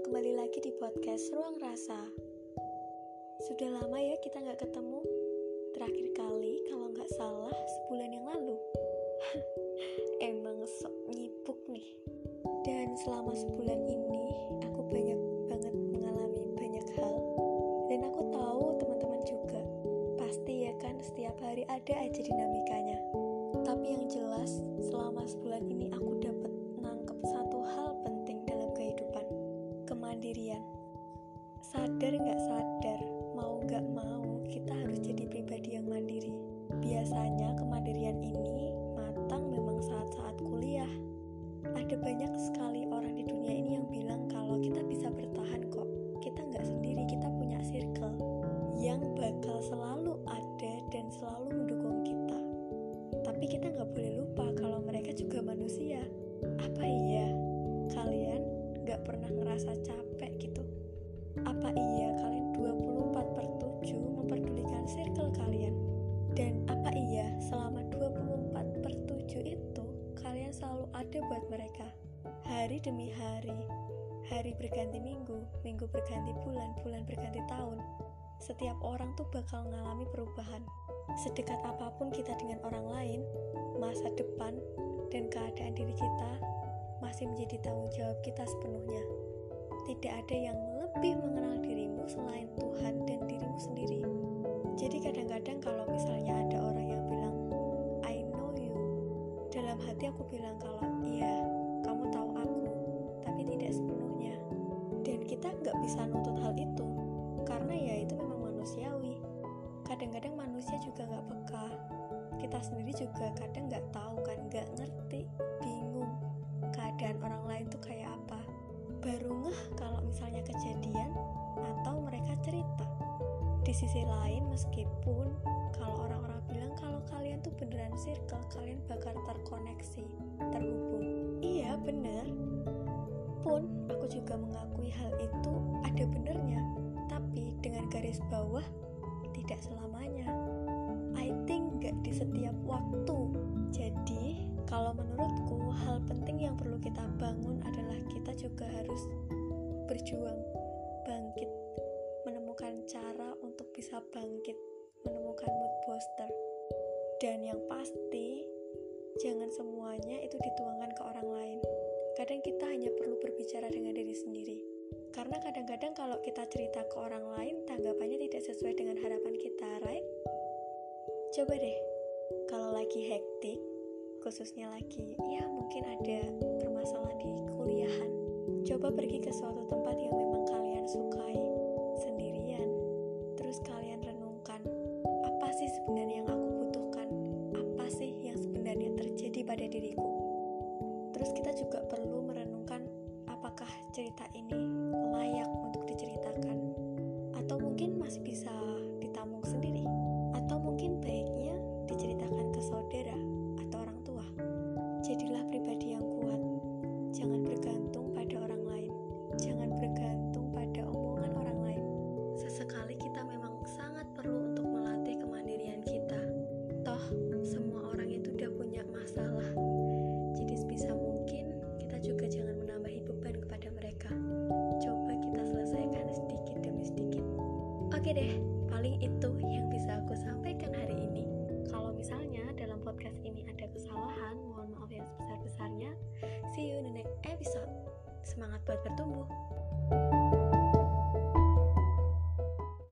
kembali lagi di podcast Ruang Rasa. Sudah lama ya kita nggak ketemu. Terakhir kali kalau nggak salah sebulan yang lalu. Emang sok nyibuk nih. Dan selama sebulan ini aku banyak banget mengalami banyak hal. Dan aku tahu teman-teman juga. Pasti ya kan setiap hari ada aja dinamikanya. Tapi yang jelas selama sebulan ini aku Sadar nggak sadar, mau nggak mau, kita harus jadi pribadi yang mandiri. Biasanya kemandirian ini matang memang saat-saat kuliah. Ada banyak sekali orang di dunia ini yang bilang kalau kita bisa bertahan kok. Kita nggak sendiri, kita punya circle yang bakal selalu ada dan selalu mendukung kita. Tapi kita nggak boleh lupa kalau mereka juga manusia. Apa iya kalian nggak pernah ngerasa capek gitu? Apa iya kalian 24 per 7 memperdulikan circle kalian? Dan apa iya selama 24 per 7 itu kalian selalu ada buat mereka? Hari demi hari, hari berganti minggu, minggu berganti bulan, bulan berganti tahun. Setiap orang tuh bakal mengalami perubahan. Sedekat apa pun kita dengan orang lain, masa depan dan keadaan diri kita masih menjadi tanggung jawab kita sepenuhnya. Tidak ada yang lebih mengenal dirimu selain Tuhan dan dirimu sendiri. Jadi kadang-kadang kalau misalnya ada orang yang bilang, I know you, dalam hati aku bilang kalau iya, kamu tahu aku, tapi tidak sepenuhnya. Dan kita nggak bisa nuntut hal itu, karena ya itu memang manusiawi. Kadang-kadang manusia juga nggak peka. Kita sendiri juga kadang nggak tahu kan, nggak ngerti, bingung keadaan orang lain tuh kayak apa baru ngeh misalnya kejadian atau mereka cerita. Di sisi lain, meskipun kalau orang-orang bilang kalau kalian tuh beneran circle, kalian bakal terkoneksi, terhubung. Iya, bener. Pun aku juga mengakui hal itu ada benernya, tapi dengan garis bawah tidak selamanya. I think gak di setiap waktu. Jadi, kalau menurutku hal penting yang perlu kita bangun adalah kita juga harus berjuang, bangkit, menemukan cara untuk bisa bangkit, menemukan mood booster. Dan yang pasti, jangan semuanya itu dituangkan ke orang lain. Kadang kita hanya perlu berbicara dengan diri sendiri. Karena kadang-kadang kalau kita cerita ke orang lain, tanggapannya tidak sesuai dengan harapan kita, right? Coba deh, kalau lagi hektik, khususnya lagi ya mungkin ada permasalahan di kuliahan coba pergi ke suatu tempat yang memang kalian sukai sendirian. Terus kalian renungkan apa sih sebenarnya yang aku butuhkan? Apa sih yang sebenarnya terjadi pada diriku? Terus kita juga perlu merenungkan apakah cerita ini Oke deh, paling itu yang bisa aku sampaikan hari ini. Kalau misalnya dalam podcast ini ada kesalahan, mohon maaf yang sebesar-besarnya. See you in the next episode. Semangat buat bertumbuh.